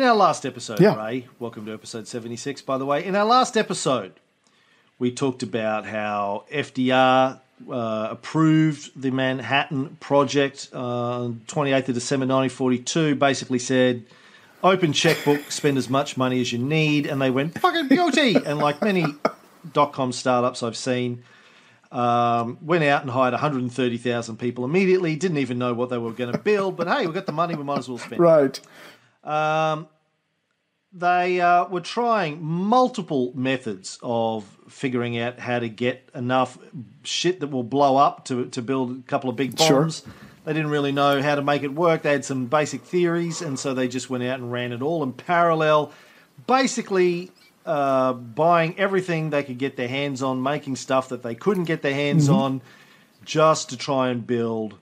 In our last episode, Yeah. Ray, welcome to episode 76, by the way. In our last episode, we talked about how FDR uh, approved the Manhattan Project uh, on 28th of December 1942, basically said, open checkbook, spend as much money as you need, and they went, fucking guilty. and like many dot com startups I've seen, um, went out and hired 130,000 people immediately, didn't even know what they were going to build, but hey, we've got the money, we might as well spend it Right. they uh, were trying multiple methods of figuring out how to get enough shit that will blow up to, to build a couple of big Sure. bombs. They didn't really know how to make it work. They had some basic theories, and so they just went out and ran it all in parallel, basically uh, buying everything they could get their hands on, making stuff that they couldn't get their hands Mm-hmm. on, just to try and build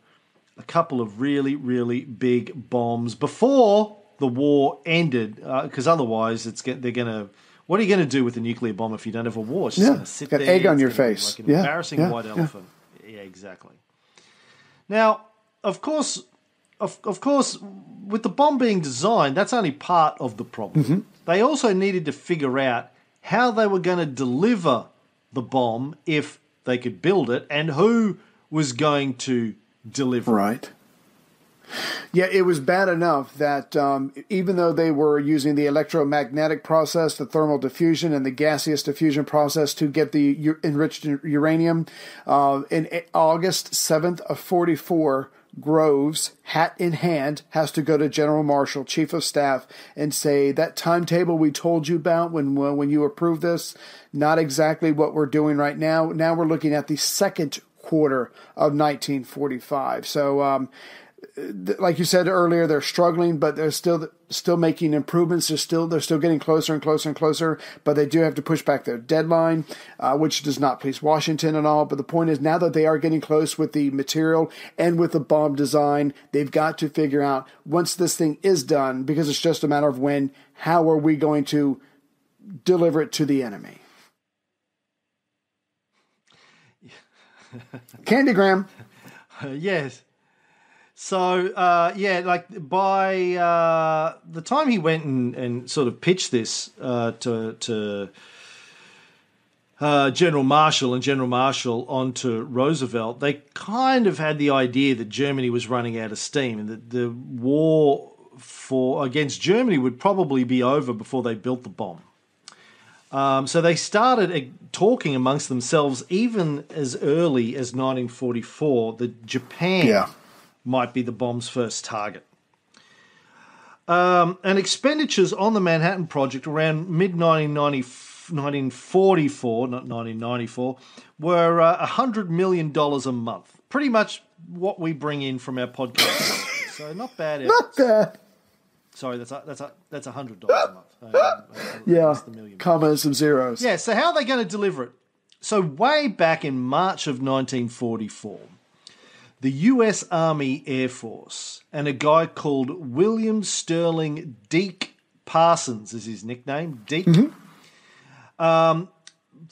a couple of really, really big bombs before the war ended, because otherwise it's get, they're going to. What are you going to do with a nuclear bomb if you don't have a war? It's just Yeah, going to sit got there. egg on your face. Like an Yeah, embarrassing yeah, white yeah. elephant. Yeah, exactly. Now, of course, of, of course, with the bomb being designed, that's only part of the problem. Mm-hmm. They also needed to figure out how they were going to deliver the bomb if they could build it, and who was going to deliver. it. Yeah, it was bad enough that um, even though they were using the electromagnetic process, the thermal diffusion, and the gaseous diffusion process to get the u- enriched uranium, uh, in August 7th of 44, Groves, hat in hand, has to go to General Marshall, Chief of Staff, and say that timetable we told you about when when you approved this, not exactly what we're doing right now. Now we're looking at the second quarter of 1945. So. Um, like you said earlier, they're struggling, but they're still still making improvements. They're still they're still getting closer and closer and closer, but they do have to push back their deadline, uh, which does not please Washington at all. But the point is, now that they are getting close with the material and with the bomb design, they've got to figure out once this thing is done, because it's just a matter of when. How are we going to deliver it to the enemy? Candygram. Uh, yes. So uh, yeah, like by uh, the time he went and, and sort of pitched this uh, to to uh, General Marshall and General Marshall onto Roosevelt, they kind of had the idea that Germany was running out of steam and that the war for against Germany would probably be over before they built the bomb. Um, so they started uh, talking amongst themselves even as early as 1944 that Japan Yeah. Might be the bomb's first target. Um, and expenditures on the Manhattan Project around mid 1944, not 1994, were uh, $100 million a month. Pretty much what we bring in from our podcast. so not bad. Not bad. Sorry, that's a, that's a, that's a hundred dollars a month. Um, uh, Yeah. that's the million. Comma and zeros. Yeah. So how are they going to deliver it? So way back in March of 1944, the U.S. Army Air Force and a guy called William Sterling Deke Parsons is his nickname. Deke. Um,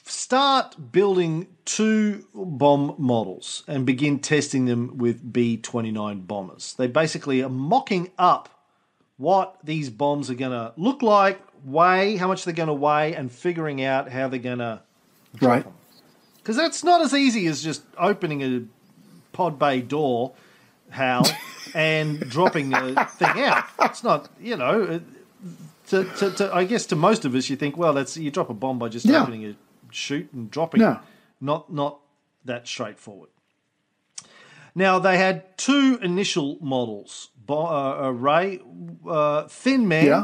start building two bomb models and begin testing them with B 29 bombers. They basically are mocking up what these bombs are going to look like, weigh, how much they're going to weigh, and figuring out how they're going to. Right. Because that's not as easy as just opening a pod bay door, Hal, and dropping a thing out. It's not, you know, to, to, to, I guess to most of us, you think, well, that's you drop a bomb by just Yeah. opening a chute and dropping No. it. Not not that straightforward. Now they had two initial models. Uh, uh, Ray, uh, Thin Man, Yeah.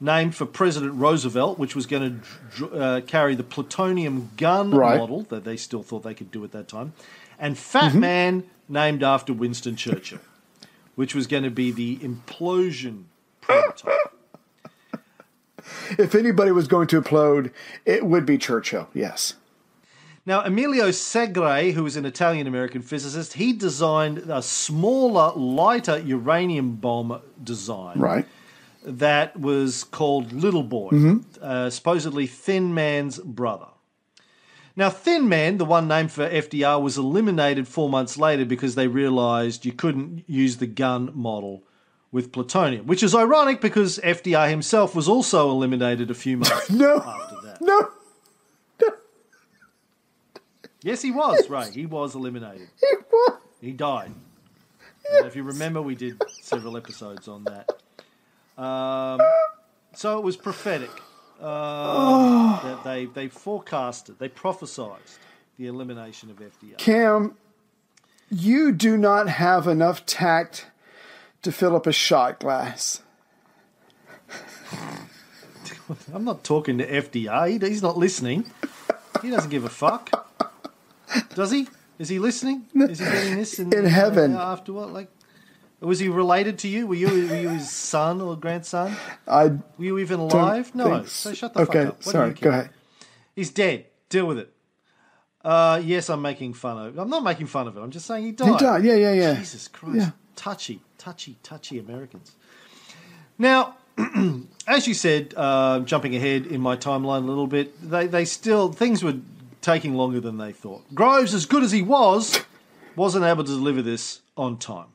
named for President Roosevelt, which was going to uh, carry the plutonium gun Right. model that they still thought they could do at that time, and Fat Man, named after Winston Churchill, which was going to be the implosion prototype. If anybody was going to implode, it would be Churchill. Yes. Now, Emilio Segre, who was an Italian American physicist, he designed a smaller, lighter uranium bomb design. Right. that was called Little Boy, Mm-hmm. uh, supposedly Thin Man's brother. Now, Thin Man, the one named for FDR, was eliminated four months later because they realised you couldn't use the gun model with plutonium, which is ironic because FDR himself was also eliminated a few months No. after that. No. Yes, he was, right. He was eliminated. It was. He died. And if you remember, we did several episodes on that. Um, so it was prophetic um, that they they forecasted, they prophesied the elimination of FDR. Cam, you do not have enough tact to fill up a shot glass. I'm not talking to FDR. He's not listening. He doesn't give a fuck. Does he? Is he listening? Is he getting this in, In heaven. after what? Like, was he related to you? Were you were you his son or grandson? I Were you even alive? No. think So shut the okay, fuck up. What sorry. Go ahead. He's dead. Deal with it. Uh, yes, I'm making fun of. I'm not making fun of it. I'm just saying he died. He died. Yeah, yeah, yeah. Jesus Christ. Yeah. Touchy, touchy, touchy Americans. Now, as you said, uh, jumping ahead in my timeline a little bit, they, they still, things were taking longer than they thought. Groves, as good as he was, wasn't able to deliver this on time.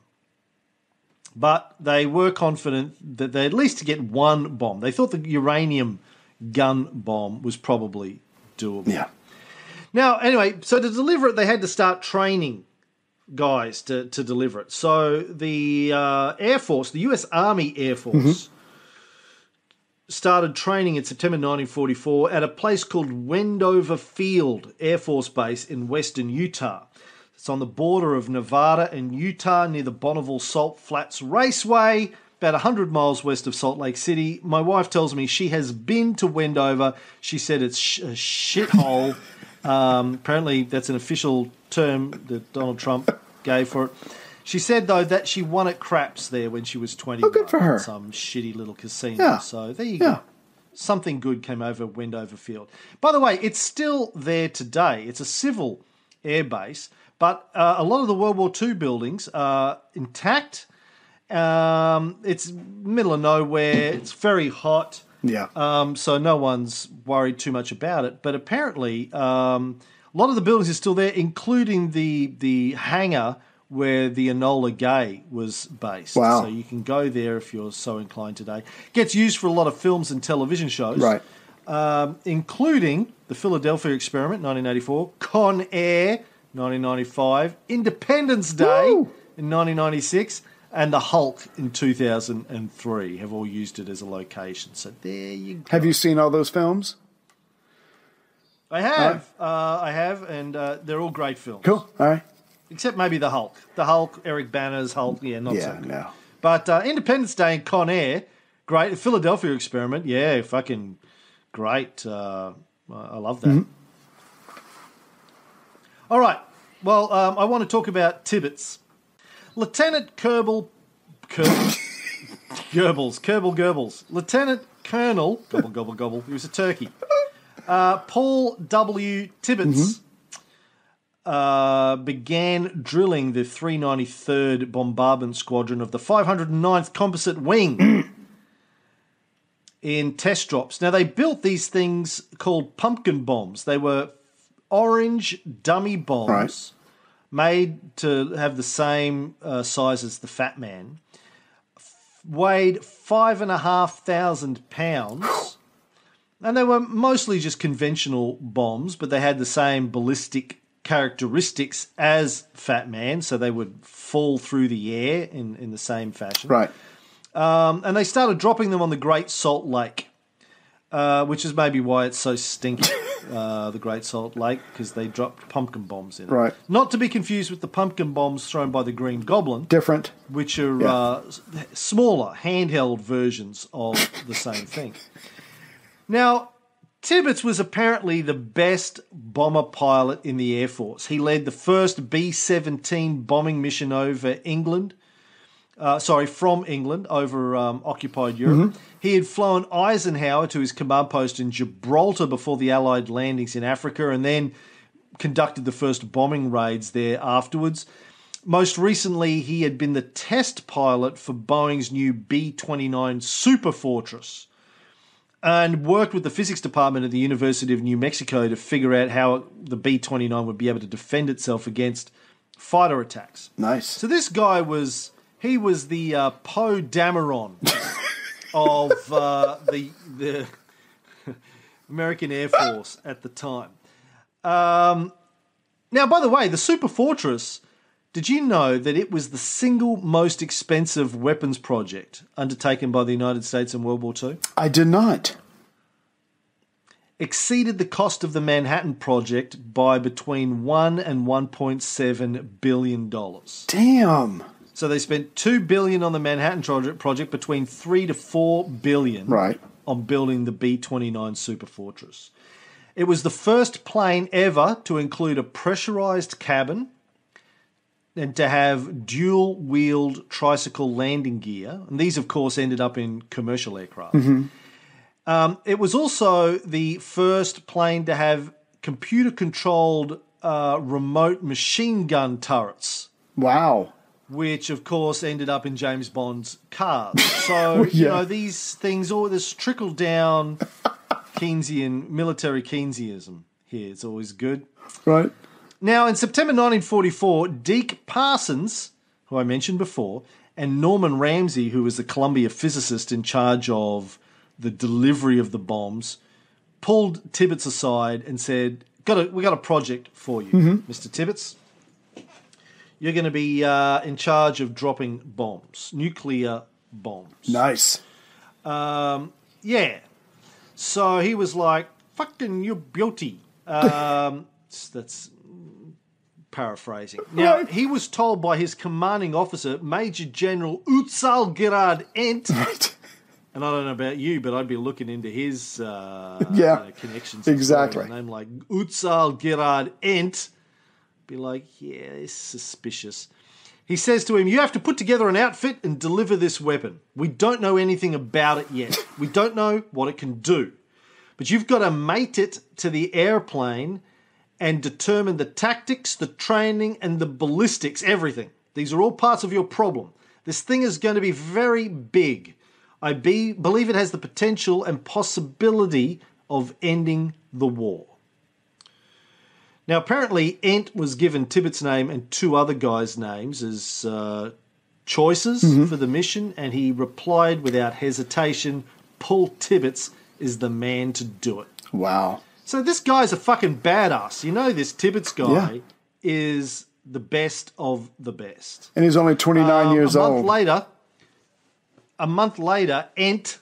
But they were confident that they at least to get one bomb. They thought the uranium gun bomb was probably doable. Yeah. Now, anyway, so to deliver it, they had to start training guys to, to deliver it. So the uh, Air Force, the U.S. Army Air Force, started training in September 1944 at a place called Wendover Field Air Force Base in western Utah. It's on the border of Nevada and Utah near the Bonneville Salt Flats Raceway, about 100 miles west of Salt Lake City. My wife tells me she has been to Wendover. She said it's sh- a shithole. um, apparently, that's an official term that Donald Trump gave for it. She said, though, that she won at craps there when she was 20. Oh, good for her. Some shitty little casino. Yeah. So there you Yeah. go something good came over Wendover Field. By the way, it's still there today. It's a civil air base, but uh, a lot of the World War II buildings are intact. Um, it's middle of nowhere. It's very hot. Yeah. Um, so no one's worried too much about it. But apparently, um, a lot of the buildings are still there, including the the hangar where the Enola Gay was based. Wow. So you can go there if you're so inclined today. Gets used for a lot of films and television shows, Right. Um, including the Philadelphia Experiment, 1984, Con Air, 1995, Independence Day Woo! in 1996. And the Hulk in 2003 have all used it as a location. So there you go. Have you seen all those films? I have, uh, I have, and uh, they're all great films. Cool. All right. Except maybe the Hulk. The Hulk, Eric Bana's Hulk, yeah, not so Yeah. good. No. But uh, Independence Day and Con Air, great. The Philadelphia Experiment, yeah, fucking great. Uh, I I love that. All right. Well, um, I want to talk about Tibbets. Lieutenant Kerbal, Kerbal, Goebbels, Kerbal Goebbels, Lieutenant Colonel, gobble gobble gobble. He was a turkey. Uh, Paul W. Tibbets uh, began drilling the 393rd Bombardment Squadron of the 509th Composite Wing in test drops. Now, they built these things called pumpkin bombs. They were orange dummy bombs Right. made to have the same uh, size as the Fat Man, f- weighed five and a half thousand pounds. And they were mostly just conventional bombs, but they had the same ballistic characteristics as Fat Man, so they would fall through the air in, in the same fashion. Right. Um, and they started dropping them on the Great Salt Lake, uh, which is maybe why it's so stinky, uh, the Great Salt Lake, because they dropped pumpkin bombs in it. Right. Not to be confused with the pumpkin bombs thrown by the Green Goblin, Different. which are Yeah. uh, smaller, handheld versions of the same thing. Now, Tibbets was apparently the best bomber pilot in the Air Force. He led the first B 17 bombing mission over England. Uh, sorry, from England over um, occupied Europe. He had flown Eisenhower to his command post in Gibraltar before the Allied landings in Africa and then conducted the first bombing raids there afterwards. Most recently, he had been the test pilot for Boeing's new B 29 Super Fortress and worked with the physics department at the University of New Mexico to figure out how the B 29 would be able to defend itself against fighter attacks. Nice. So this guy was he was the uh, Poe Dameron of uh, the the American Air Force at the time. Um, now, by the way, the Super Fortress. Did you know that it was the single most expensive weapons project undertaken by the United States in World War II? I did not. Exceeded the cost of the Manhattan Project by between one and one point seven billion dollars. Damn. So they spent two billion on the Manhattan project, project between three to four billion Right. on building the B twenty nine Super Fortress. It was the first plane ever to include a pressurized cabin and to have dual wheeled tricycle landing gear. And these, of course, ended up in commercial aircraft. Um, it was also the first plane to have computer controlled uh, remote machine gun turrets Wow. Which of course ended up in James Bond's cars. So oh, you know these things, all this trickle down Keynesian military Keynesianism here. It's always good. Right. Now, in September 1944, Deke Parsons, who I mentioned before, and Norman Ramsey, who was the Columbia physicist in charge of the delivery of the bombs, pulled Tibbets aside and said, "Got a, we got a project for you, mm-hmm. Mr. Tibbets. You're going to be uh, in charge of dropping bombs, nuclear bombs." Nice. Yeah. So he was like, fucking you beauty. Um, that's paraphrasing. Now, he was told by his commanding officer, Major General Utsal Girard Ent, Right. and I don't know about you, but I'd be looking into his uh, Yeah, know, connections. exactly. A name like Utsal Girard Ent. Be like, yeah, it's suspicious. He says to him, You have to put together an outfit and deliver this weapon. We don't know anything about it yet. We don't know what it can do. But you've got to mate it to the airplane and determine the tactics, the training, and the ballistics, everything. These are all parts of your problem. This thing is going to be very big. I be, believe it has the potential and possibility of ending the war. Now, apparently, Ent was given Tibbet's name and two other guys' names as uh, choices for the mission, and he replied without hesitation Paul Tibbets is the man to do it. Wow. So, this guy's a fucking badass. You know, this Tibbets guy Yeah. is the best of the best. And he's only 29 Um, years a month old. later, a month later, Ent,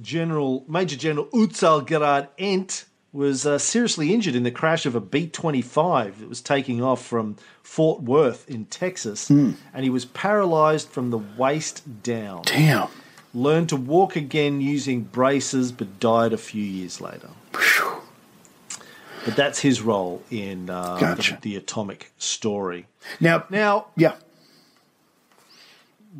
General Major General Utsal Girard Ent, was uh, seriously injured in the crash of a B 25 that was taking off from Fort Worth in Texas, Hmm. and he was paralyzed from the waist down. Damn. Learned to walk again using braces, but died a few years later. But that's his role in uh, Gotcha. the, the atomic story. Now, Now, yeah.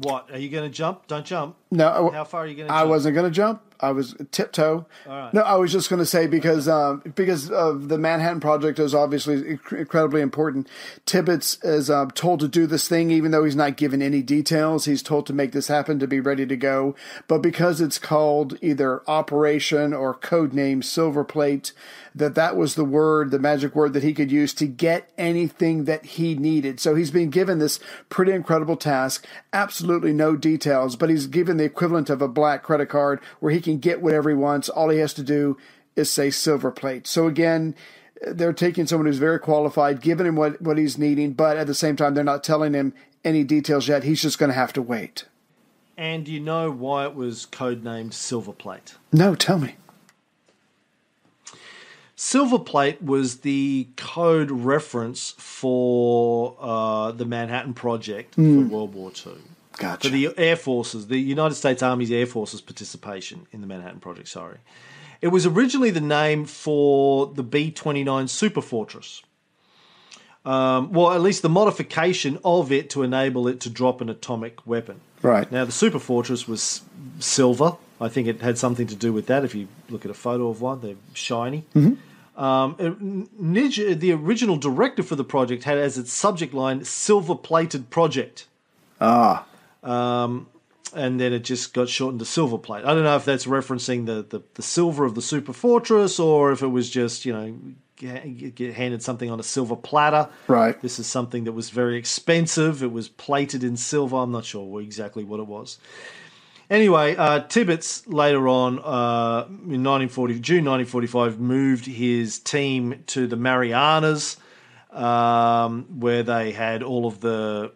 what are you going to jump? Don't jump. No, How far are you going to I jump? wasn't going to jump. I was tiptoe. No, I was just going to say because um, because of the Manhattan Project is obviously incredibly important. Tibbets is um, told to do this thing, even though he's not given any details. He's told to make this happen, to be ready to go. But because it's called either Operation or codename Silver Plate, that that was the word, the magic word that he could use to get anything that he needed. So he's been given this pretty incredible task, absolutely no details, but he's given the equivalent of a black credit card where he can get whatever he wants. All he has to do is say silver plate. So again, they're taking someone who's very qualified, giving him what, what he's needing, but at the same time, they're not telling him any details yet. He's just going to have to wait. And do you know why it was codenamed Silver Plate? No, tell me. Silver Plate was the code reference for uh, the Manhattan Project for World War II. Gotcha. For the Air Forces, the United States Army's Air Forces participation in the Manhattan Project, sorry. It was originally the name for the B 29 Super Fortress. Um, well, at least the modification of it to enable it to drop an atomic weapon. Right. Now, the Super Fortress was silver. I think it had something to do with that. If you look at a photo of one, they're shiny. Um, it- Nij, the original director for the project, had as its subject line "silver plated project." Ah, and then it just got shortened to silver plate. I don't know if that's referencing the, the, the silver of the super fortress or if it was just, you know, get, get handed something on a silver platter. Right. This is something that was very expensive. It was plated in silver. I'm not sure exactly what it was. Anyway, uh, Tibbets later on uh, in 1940, June 1945 moved his team to the Marianas, um, where they had all of the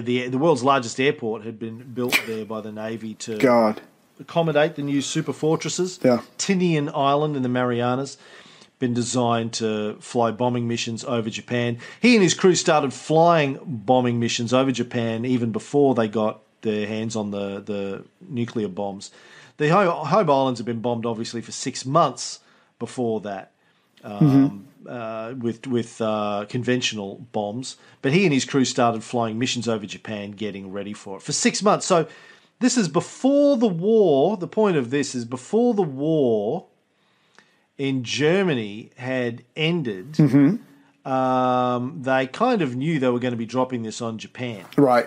the the world's largest airport had been built there by the Navy to God. accommodate the new super fortresses. Yeah. Tinian Island in the Marianas been designed to fly bombing missions over Japan. He and his crew started flying bombing missions over Japan even before they got their hands on the, the nuclear bombs. The Ho- Home Islands have been bombed obviously for six months before that um, uh, with with uh, conventional bombs. But he and his crew started flying missions over Japan, getting ready for it for six months. So this is before the war. The point of this is before the war in Germany had ended. Um, they kind of knew they were going to be dropping this on Japan Right.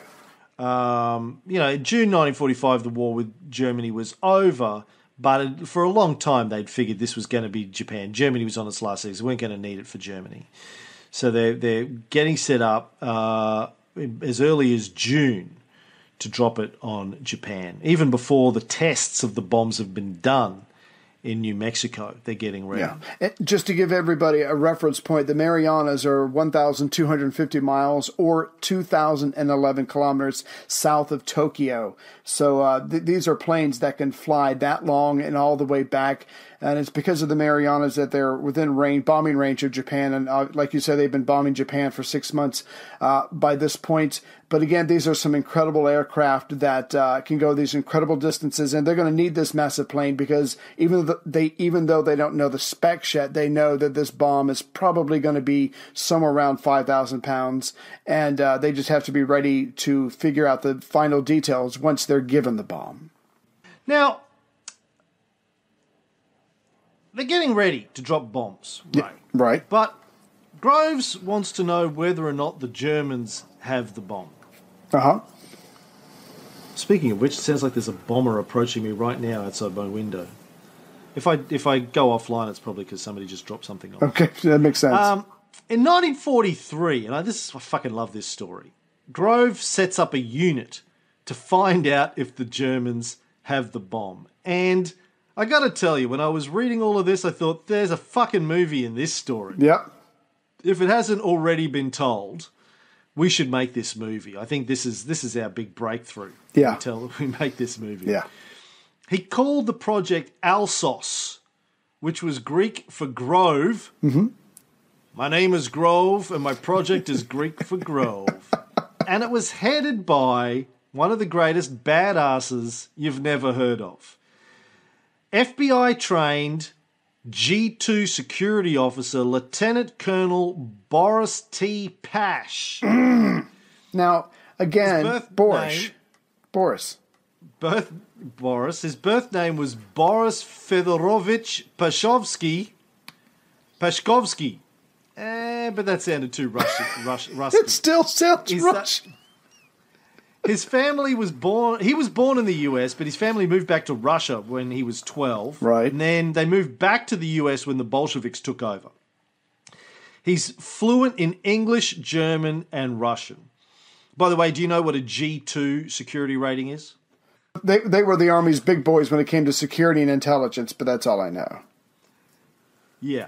um, you know, in June 1945, the war with Germany was over, but for a long time they'd figured this was going to be Japan. Germany was on its last legs; they weren't going to need it for Germany, so they're they're getting set up uh, as early as June to drop it on Japan, even before the tests of the bombs have been done in New Mexico. They're getting ready. Yeah. Just to give everybody a reference point, the Marianas are 1,250 miles or 2,011 kilometers south of Tokyo. So uh, th- these are planes that can fly that long and all the way back. And it's because of the Marianas that they're within range, bombing range of Japan. And uh, like you said, they've been bombing Japan for six months uh, by this point. But again, these are some incredible aircraft that uh, can go these incredible distances, and they're going to need this massive plane because even though they even though they don't know the specs yet, they know that this bomb is probably going to be somewhere around five thousand pounds, and uh, they just have to be ready to figure out the final details once they're given the bomb. Now, they're getting ready to drop bombs, right? Right. But Groves wants to know whether or not the Germans have the bomb. Uh huh. Speaking of which, it sounds like there's a bomber approaching me right now outside my window. If I if I go offline, it's probably because somebody just dropped something off. Okay, that makes sense. Um, in 1943, and I, this is, I fucking love this story. Grove sets up a unit to find out if the Germans have the bomb. And I got to tell you, when I was reading all of this, I thought there's a fucking movie in this story. yep. If it hasn't already been told, we should make this movie. I think this is this is our big breakthrough. Yeah. We tell we make this movie. Yeah. He called the project Alsos, which was Greek for Grove. Mm-hmm. My name is Grove, and my project is Greek for Grove. and it was headed by one of the greatest badasses you've never heard of. FBI trained G2 security officer, Lieutenant Colonel Boris T. Pash. Now again, birth Boris. name- Boris. birth Boris. His birth name was Boris Fedorovich Pashovsky. Pashkovsky. Eh, but that sounded too Russian, Rush. It still sounds Is that- Russian. His family was born. He was born in the U.S., but his family moved back to Russia when he was twelve. Right. and then they moved back to the U.S. when the Bolsheviks took over. He's fluent in English, German, and Russian. By the way, do you know what a G two security rating is? They they were the army's big boys when it came to security and intelligence, but that's all I know. Yeah.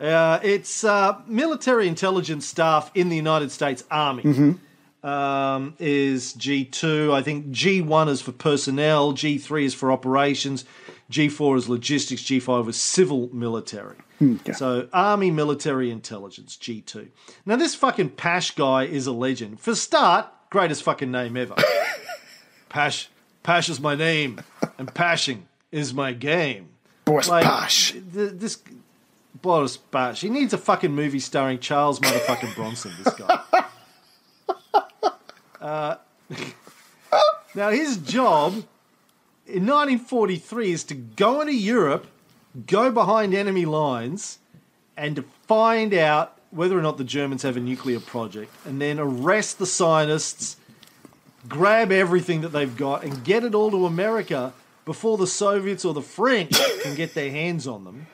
Uh, it's uh, military intelligence staff in the United States Army. Um, is G2. I think G1 is for personnel, G3 is for operations, G4 is logistics, G5 is civil military. So army military intelligence, G2. Now this fucking Pash guy is a legend. For start, greatest fucking name ever. Pash, Pash is my name, and Pashing is my game. Boris Like, Pash. th- this Boris Pash. He needs a fucking movie starring Charles motherfucking Bronson. This guy. Uh, now his job in 1943 is to go into Europe, go behind enemy lines, and to find out whether or not the Germans have a nuclear project, and then arrest the scientists, grab everything that they've got, and get it all to America before the Soviets or the French can get their hands on them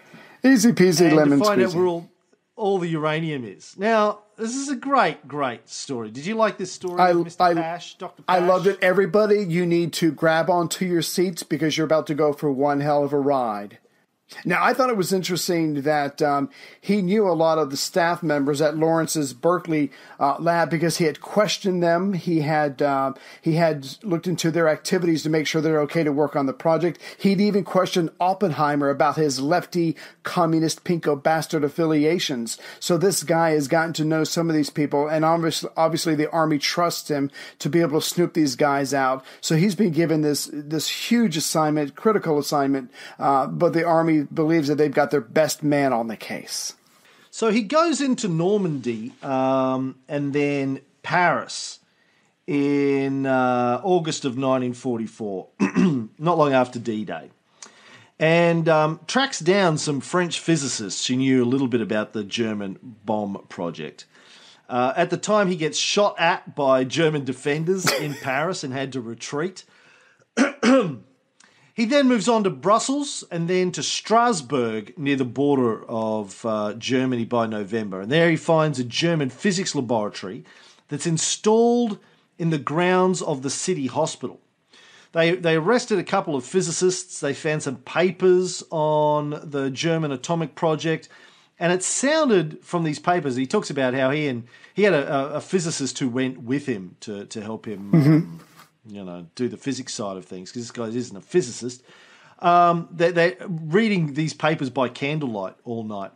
Easy peasy and lemon to find out where all, all the uranium is. Now, this is a great, great story. Did you like this story, I- Mr. I- Pash, Dr. I loved it. Everybody, you need to grab onto your seats because you're about to go for one hell of a ride. Now, I thought it was interesting that um, he knew a lot of the staff members at Lawrence's Berkeley uh, lab because he had questioned them. He had uh, he had looked into their activities to make sure they're okay to work on the project. He'd even questioned Oppenheimer about his lefty communist pinko bastard affiliations. So this guy has gotten to know some of these people, and obviously, obviously the army trusts him to be able to snoop these guys out. So he's been given this this huge assignment, critical assignment, uh, but the army believes that they've got their best man on the case. So he goes into Normandy um, and then Paris in uh, August of 1944, not long after D Day. And um, tracks down some French physicists who knew a little bit about the German bomb project. Uh, at the time, he gets shot at by German defenders in Paris and had to retreat. He then moves on to Brussels and then to Strasbourg near the border of uh, Germany by November. And there he finds a German physics laboratory that's installed in the grounds of the city hospital. They, they arrested a couple of physicists. They found some papers on the German atomic project. And it sounded from these papers, he talks about how he and he had a, a- physicist who went with him to, to help him um, you know, do the physics side of things because this guy isn't a physicist. Um, they, they're reading these papers by candlelight all night,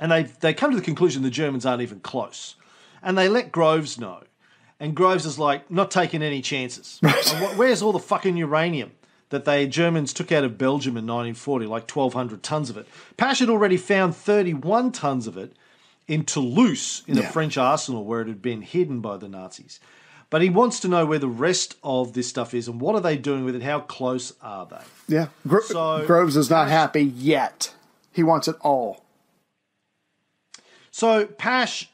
and they they come to the conclusion the Germans aren't even close, and they let Groves know, and Groves is like not taking any chances. Where's all the fucking uranium? That the Germans took out of Belgium in 1940, like 1,200 tons of it. Pash had already found 31 tons of it in Toulouse in a French arsenal where it had been hidden by the Nazis. But he wants to know where the rest of this stuff is and what are they doing with it? How close are they? Yeah, Gro- So- Groves is not happy yet. He wants it all. So Pash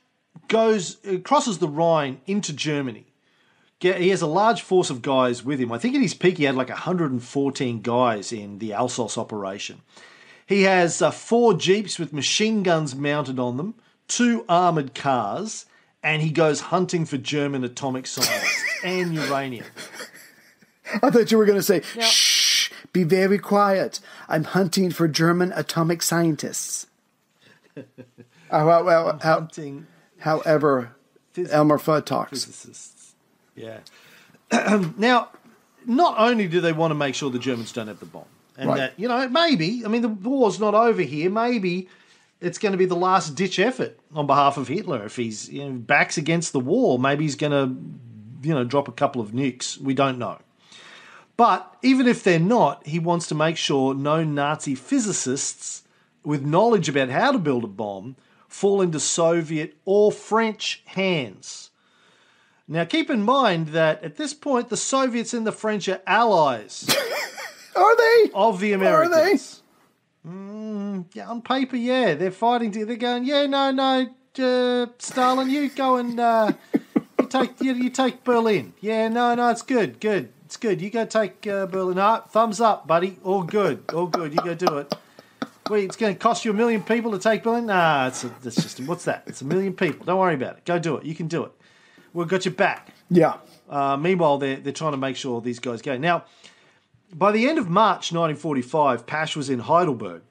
goes uh, crosses the Rhine into Germany. He has a large force of guys with him. I think at his peak he had like 114 guys in the Alsos operation. He has uh, four jeeps with machine guns mounted on them, two armored cars, and he goes hunting for German atomic scientists and uranium. I thought you were going to say, shh, be very quiet. I'm hunting for German atomic scientists. Uh, well, well, how, Hunting however, Phys- Elmer Fudd talks. physicists. Yeah. now, not only do they want to make sure the Germans don't have the bomb, and Right. that you know maybe I mean the war's not over here. Maybe it's going to be the last ditch effort on behalf of Hitler if he's you know, backs against the wall. Maybe he's going to you know drop a couple of nukes. We don't know. But even if they're not, he wants to make sure no Nazi physicists with knowledge about how to build a bomb fall into Soviet or French hands. Now, keep in mind that at this point, the Soviets and the French are allies Are they? of the Are they? Americans. Mm, yeah, on paper, yeah, they're fighting. To, they're going, yeah, no, no, uh, Stalin, you go and uh, you take you, you take Berlin. Yeah, no, no, it's good, good, it's good. You go take uh, Berlin. Ah, thumbs up, buddy. All good, all good. You go do it. Wait, it's going to cost you a million people to take Berlin? Nah, it's a, it's just what's that? It's a million people. Don't worry about it. Go do it. You can do it. We've got your back. Yeah. Uh, meanwhile, they're, they're trying to make sure these guys go. Now, by the end of March 1945, Pash was in Heidelberg,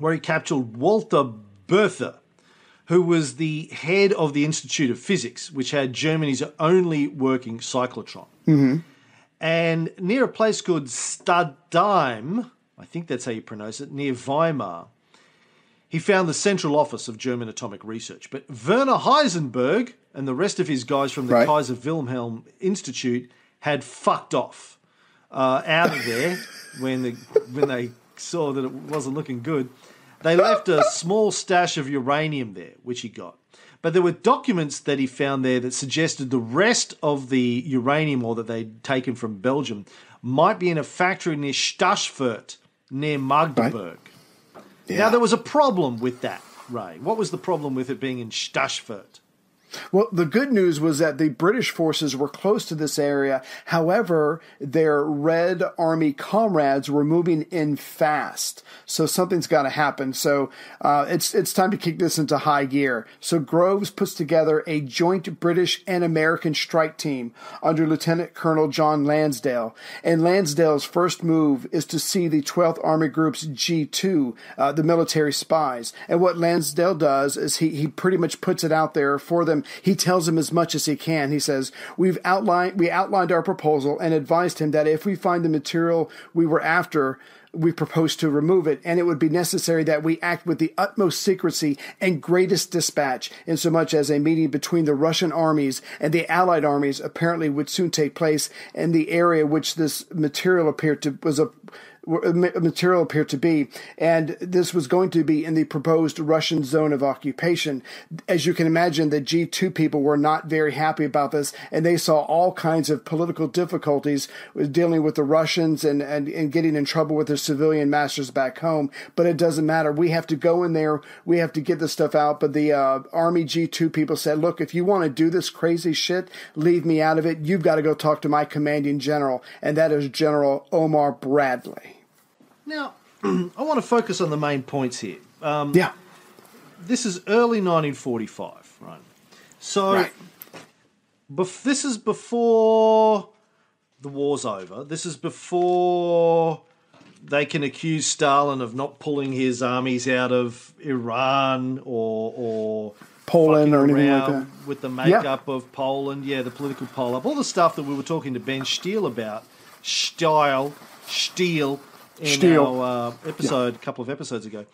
where he captured Walter Bothe, who was the head of the Institute of Physics, which had Germany's only working cyclotron. And near a place called Stadheim, I think that's how you pronounce it, near Weimar, he found the central office of German atomic research. But Werner Heisenberg and the rest of his guys from the Right. Kaiser Wilhelm Institute had fucked off uh, out of there when the, when they saw that it wasn't looking good. They left a small stash of uranium there, which he got. But there were documents that he found there that suggested the rest of the uranium ore that they'd taken from Belgium might be in a factory near Staschfurt, near Magdeburg. Now, there was a problem with that, Ray. What was the problem with it being in Staschfurt? Well, the good news was that the British forces were close to this area. However, their Red Army comrades were moving in fast, so something's got to happen. So uh, it's it's time to kick this into high gear. So Groves puts together a joint British and American strike team under Lieutenant Colonel John Lansdale. And Lansdale's first move is to see the 12th Army Group's G2, uh, the military spies. And what Lansdale does is he, he pretty much puts it out there for them. He tells him as much as he can. He says, We've outlined, we outlined our proposal and advised him that if we find the material we were after, we propose to remove it, and it would be necessary that we act with the utmost secrecy and greatest dispatch, insomuch as a meeting between the Russian armies and the Allied armies apparently would soon take place in the area which this material appeared to was a material appeared to be, and this was going to be in the proposed Russian zone of occupation. As you can imagine, the G2 people were not very happy about this, and they saw all kinds of political difficulties with dealing with the Russians and, and, and getting in trouble with their civilian masters back home. But it doesn't matter. We have to go in there. We have to get this stuff out. But the uh, Army G2 people said, look, if you want to do this crazy shit, leave me out of it. You've got to go talk to my commanding general, and that is General Omar Bradley. Now, I want to focus on the main points here. Um, Yeah. this is early 1945, right? So, Right. bef- this is before the war's over. This is before they can accuse Stalin of not pulling his armies out of Iran or or Poland or anything like that. with the makeup of Poland. Yeah, the political poll up, all the stuff that we were talking to Benn Steil about. Steil, Steil, in Steil. our uh, episode a couple of episodes ago.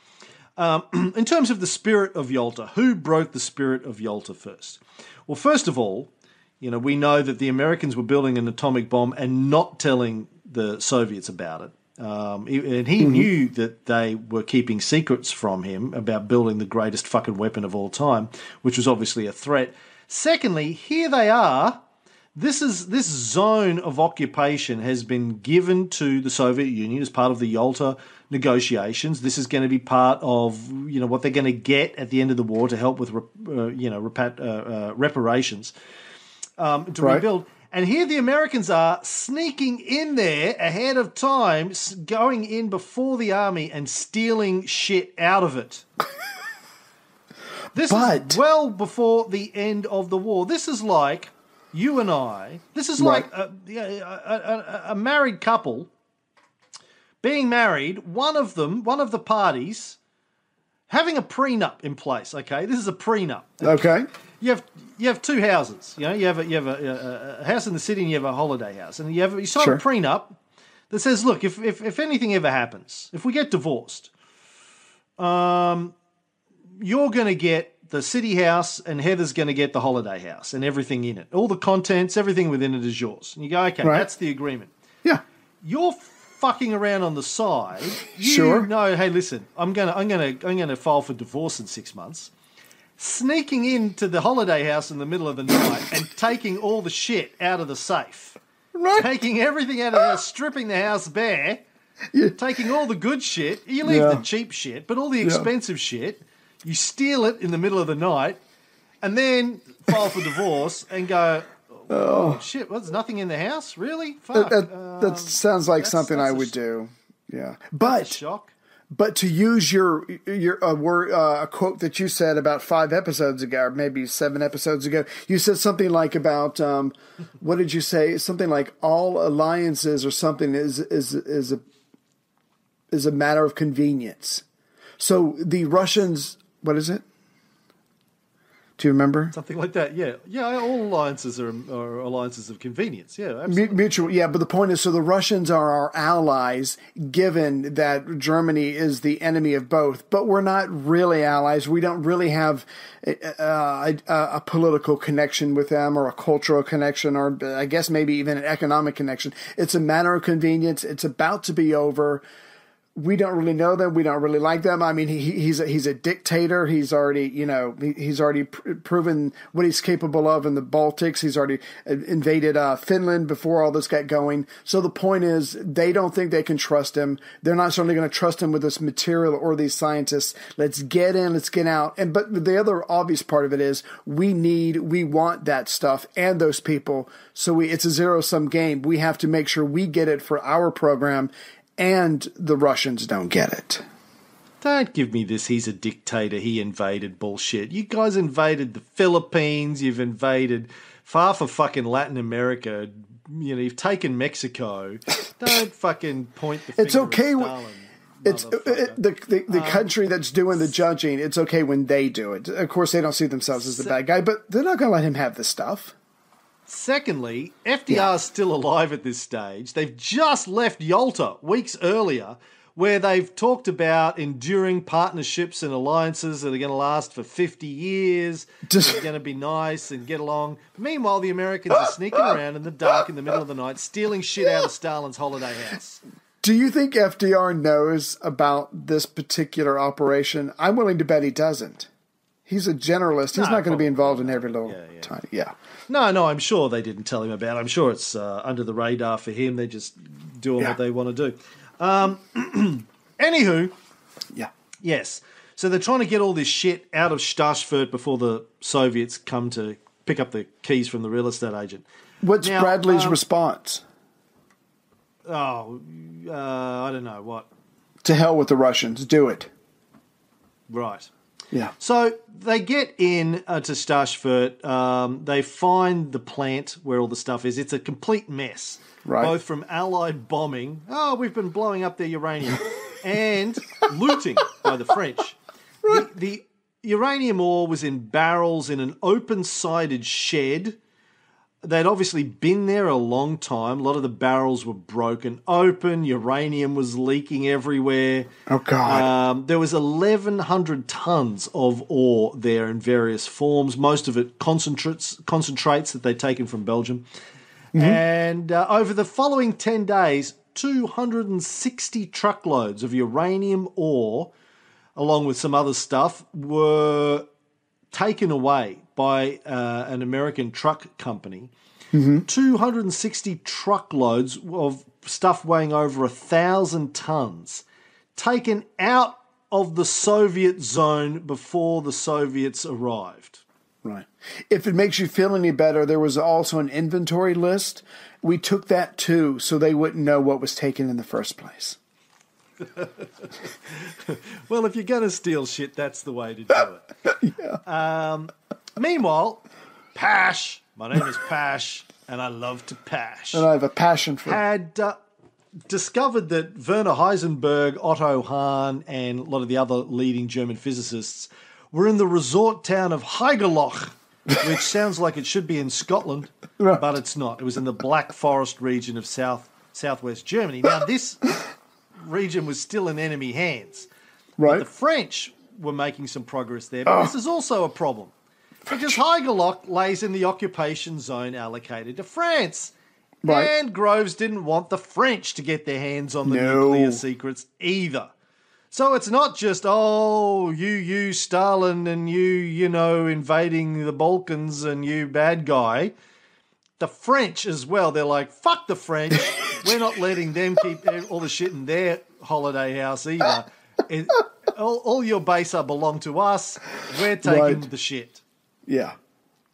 Um, in terms of the spirit of Yalta, who broke the spirit of Yalta first? Well, first of all, you know, we know that the Americans were building an atomic bomb and not telling the Soviets about it. Um, and he knew that they were keeping secrets from him about building the greatest fucking weapon of all time, which was obviously a threat. Secondly, here they are. This is this zone of occupation has been given to the Soviet Union as part of the Yalta negotiations. This is going to be part of you know what they're going to get at the end of the war to help with uh, you know repat- uh, uh, reparations um, to Right. rebuild. And here the Americans are sneaking in there ahead of time, going in before the army and stealing shit out of it. This But- is well before the end of the war. This is like you and I. This is like a, a, a, a married couple being married. One of them, one of the parties, having a prenup in place. Okay, this is a prenup Okay. you have you have two houses. You know, you have a, you have a house in the city and you have a holiday house, and you have you sign Sure. a prenup that says, look, if, if if anything ever happens, if we get divorced, um, you're going to get the city house, and Heather's going to get the holiday house and everything in it, all the contents, everything within it is yours. And you go, okay, Right. that's the agreement. Yeah. You're fucking around on the side. You Sure. know, hey, listen, I'm gonna, I'm gonna, I'm gonna file for divorce in six months. Sneaking into the holiday house in the middle of the night and taking all the shit out of the safe, Right. taking everything out of the house, stripping the house bare, taking all the good shit. You leave Yeah. the cheap shit, but all the expensive shit, you steal it in the middle of the night, and then file for divorce and go. Oh, shit! Well, there's nothing in the house, really? Fuck. That, uh, that sounds like something I would sh- do. Yeah. But shock. but to use your your uh, word uh, a quote that you said about five episodes ago, or maybe seven episodes ago, you said something like about um, what did you say? Something like all alliances or something is is is a is a matter of convenience. So the Russians, what is it? Do you remember? Something like that, yeah, yeah. All alliances are, are alliances of convenience. Yeah, absolutely. Mutual, yeah, but the point is, so the Russians are our allies, given that Germany is the enemy of both. But we're not really allies. We don't really have a, a, a political connection with them, or a cultural connection, or I guess maybe even an economic connection. It's a matter of convenience. It's about to be over. We don't really know them. We don't really like them. I mean, he, he's a, he's a dictator. He's already, you know, he, he's already pr- proven what he's capable of in the Baltics. He's already uh, invaded uh, Finland before all this got going. So the point is, they don't think they can trust him. They're not certainly going to trust him with this material or these scientists. Let's get in. Let's get out. And but the other obvious part of it is, we need, we want that stuff and those people. So we, it's a zero sum game. We have to make sure we get it for our program and the Russians don't get it. Don't give me this. He's a dictator. He invaded bullshit. You guys invaded the Philippines. You've invaded far for fucking Latin America. You know, you've taken Mexico. Don't fucking point the finger It's okay At Stalin, It's uh, motherfucker. the the, the country that's doing the judging. It's okay when they do it. Of course, they don't see themselves as the bad guy, but they're not going to let him have this stuff. Secondly, FDR's still alive at this stage. They've just left Yalta weeks earlier, where they've talked about enduring partnerships and alliances that are going to last for 50 years. Just- They're going to be nice and get along. Meanwhile, the Americans are sneaking around in the dark in the middle of the night, stealing shit out of Stalin's holiday house. Do you think FDR knows about this particular operation? I'm willing to bet he doesn't. He's a generalist. He's No, not going to be involved in every little Yeah, yeah. tiny. Yeah. No, no, I'm sure they didn't tell him about it. I'm sure it's uh, under the radar for him. They're just doing Yeah. what they want to do. Um, anywho, Yeah. Yes. So they're trying to get all this shit out of Stassfurt before the Soviets come to pick up the keys from the real estate agent. What's Now, Bradley's um, response? Oh, uh, I don't know what. To hell with the Russians. Do it. Right. Yeah. So they get in uh, to Stassfurt. Um, they find the plant where all the stuff is. It's a complete mess. Right. Both from Allied bombing. Oh, we've been blowing up their uranium, and looting by the French. The, the uranium ore was in barrels in an open-sided shed. They'd obviously been there a long time. A lot of the barrels were broken open. Uranium was leaking everywhere. Oh, God. Um, there was 1,100 tons of ore there in various forms. Most of it concentrates, concentrates that they'd taken from Belgium. And uh, over the following 10 days, 260 truckloads of uranium ore, along with some other stuff, were taken away by uh, an American truck company. 260 truckloads of stuff weighing over a thousand tons taken out of the Soviet zone before the Soviets arrived. Right. If it makes you feel any better, there was also an inventory list. We took that too, so they wouldn't know what was taken in the first place. Well, if you're going to steal shit, that's the way to do it. um, meanwhile, Pash, my name is Pash, and I love to Pash. And I have a passion for had uh, discovered that Werner Heisenberg, Otto Hahn, and a lot of the other leading German physicists were in the resort town of Haigerloch, which sounds like it should be in Scotland, Right. but it's not. It was in the Black Forest region of south southwest Germany. Now, this region was still in enemy hands. right. The French were making some progress there, but this is also a problem. Because Haigerloch lays in the occupation zone allocated to France. Right. And Groves didn't want the French to get their hands on the No. nuclear secrets either. So it's not just, oh, you, you, Stalin, and you, you know, invading the Balkans and you bad guy. The French as well. They're like, fuck the French. We're not letting them keep all the shit in their holiday house either. It, all, all your base are belong to us. We're taking Right. the shit. Yeah.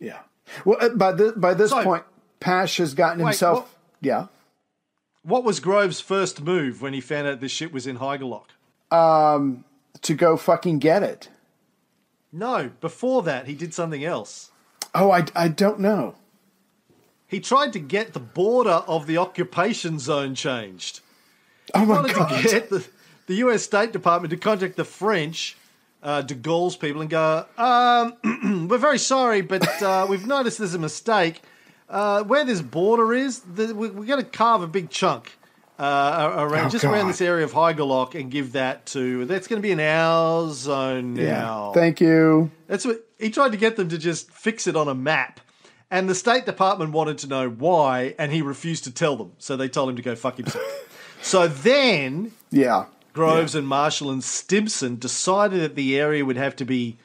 Yeah. Well, uh, by this, by this So- point, Pash has gotten Wait, himself. what- Yeah. What was Grove's first move when he found out this shit was in Haigerloch? To go fucking get it. No, before that, he did something else. Oh, I, I don't know. He tried to get the border of the occupation zone changed. Oh, my wanted God. to get the, the US State Department to contact the French uh, de Gaulle's people and go, um, "We're very sorry, but uh, we've noticed there's a mistake. Uh, where this border is, the, we, we're going to carve a big chunk." Uh, around Oh, just around this area of Haigerloch and give that to that's going to be in our zone now. Thank you. That's what he tried to get them to just fix it on a map. And the State Department wanted to know why, and he refused to tell them. So they told him to go fuck himself. so then Yeah. Groves and Marshall and Stimson decided that the area would have to be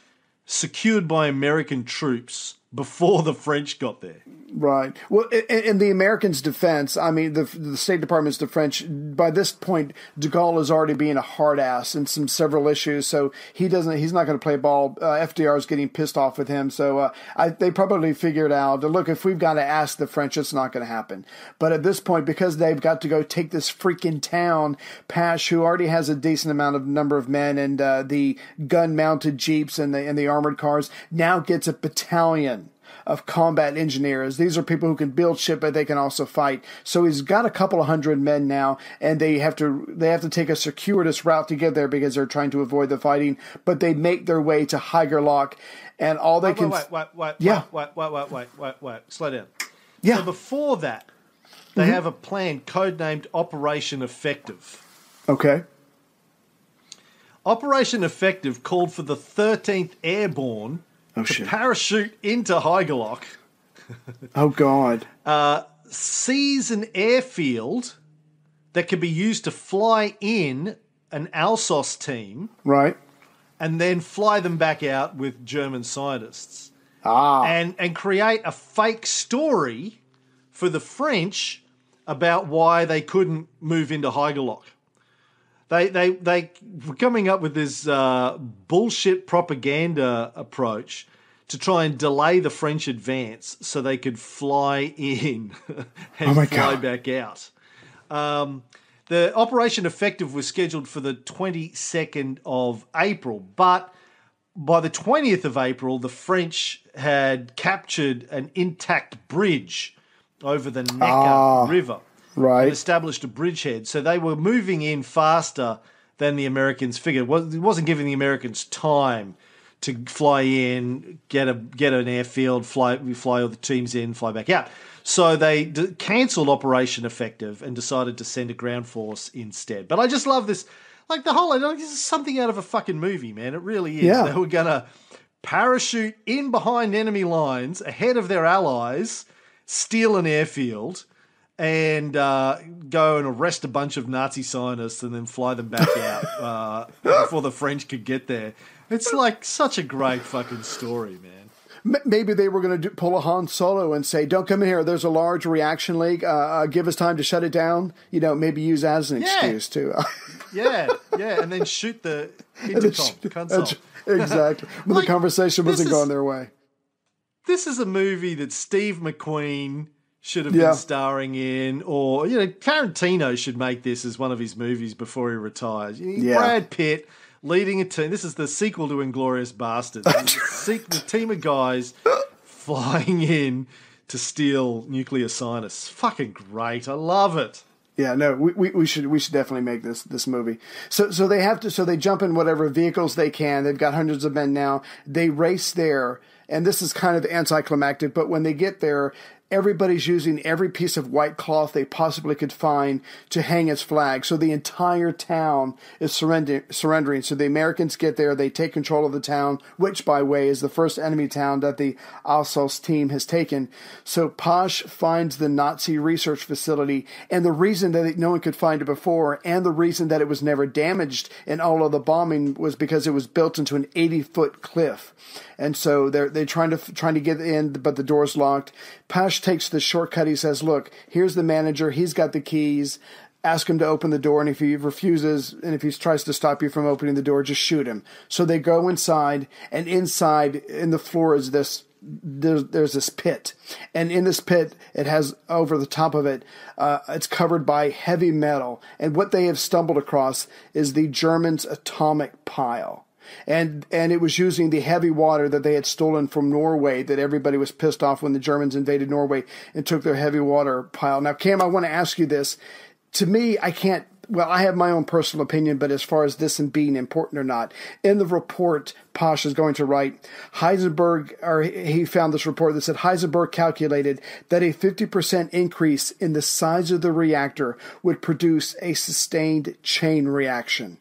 secured by American troops before the French got there. Right. Well, in, in the Americans' defense, I mean, the, the State Department's defense, by this point, De Gaulle is already being a hard ass in some several issues, so he doesn't, he's not going to play ball. Uh, FDR is getting pissed off with him, so uh, I, they probably figured out, look, if we've got to ask the French, it's not going to happen. But at this point, because they've got to go take this freaking town, Pash, who already has a decent amount of number of men and uh, the gun-mounted jeeps and the and the armored cars, now gets a battalion of combat engineers. These are people who can build ship, but they can also fight. So he's got a couple of hundred men now, and they have to they have to take a circuitous route to get there because they're trying to avoid the fighting. But they make their way to Haigerloch, and all they Wait, can wait, wait, wait, Yeah. wait, wait, wait, wait, wait, wait, slow down. yeah Mm-hmm. So before that, they have a plan codenamed Operation Effective. okay Operation Effective called for the 13th Airborne Oh, to shit. parachute into Haigerloch, oh god Uh, seize an airfield that could be used to fly in an Alsos team, right and then fly them back out with German scientists. ah and and create a fake story for the French about why they couldn't move into Haigerloch. They they they were coming up with this uh, bullshit propaganda approach to try and delay the French advance so they could fly in and Oh fly God. back out. Um, the Operation Effective was scheduled for the 22nd of April, but by the 20th of April, the French had captured an intact bridge over the Neckar Ah, River right established a bridgehead. So they were moving in faster than the Americans figured. It wasn't giving the Americans time to fly in, get a get an airfield, fly fly all the teams in, fly back out. So they d- cancelled Operation Effective and decided to send a ground force instead. But I just love this, like the whole. Like, this is something out of a fucking movie, man. It really is. Yeah. They were gonna parachute in behind enemy lines ahead of their allies, steal an airfield, and uh, go and arrest a bunch of Nazi scientists and then fly them back out uh, before the French could get there. It's like such a great fucking story, man. Maybe they were going to pull a Han Solo and say, "Don't come in here. There's a large reaction leak. Uh, uh, give us time to shut it down." You know, maybe use that as an Yeah. excuse too. Yeah, yeah, and then shoot the intercom console. exactly. When Like, the conversation wasn't is- going their way. This is a movie that Steve McQueen should have Yeah. been starring in, or you know, Tarantino should make this as one of his movies before he retires. Yeah. Brad Pitt leading a team. This is the sequel to Inglourious Basterds. the, team of guys flying in to steal nuclear scientists. Fucking great! I love it. Yeah, no, we, we, we should we should definitely make this this movie. So so they have to so they jump in whatever vehicles they can. They've got hundreds of men now. They race there, and this is kind of anticlimactic. But when they get there, everybody's using every piece of white cloth they possibly could find to hang its flag. So the entire town is surrender, surrendering. So the Americans get there, they take control of the town, which, by way, is the first enemy town that the Alsos team has taken. So Pash finds the Nazi research facility, and the reason that no one could find it before, and the reason that it was never damaged in all of the bombing was because it was built into an 80 foot cliff. And so they're they're trying to trying to get in, but the door's locked. Pash takes the shortcut. He says, "Look, here's the manager. He's got the keys. Ask him to open the door, and if he refuses, and if he tries to stop you from opening the door, just shoot him." So they go inside, and inside in the floor is this. There's, there's this pit, and in this pit, it has over the top of it, uh, it's covered by heavy metal, and what they have stumbled across is the Germans' atomic pile and and it was using the heavy water that they had stolen from Norway that everybody was pissed off when the Germans invaded Norway and took their heavy water pile. Now, Cam, I want to ask you this. To me, I can't well, I have my own personal opinion, but as far as this and being important or not, in the report, Pash is going to write Heisenberg, or he found this report that said Heisenberg calculated that a 50% increase in the size of the reactor would produce a sustained chain reaction.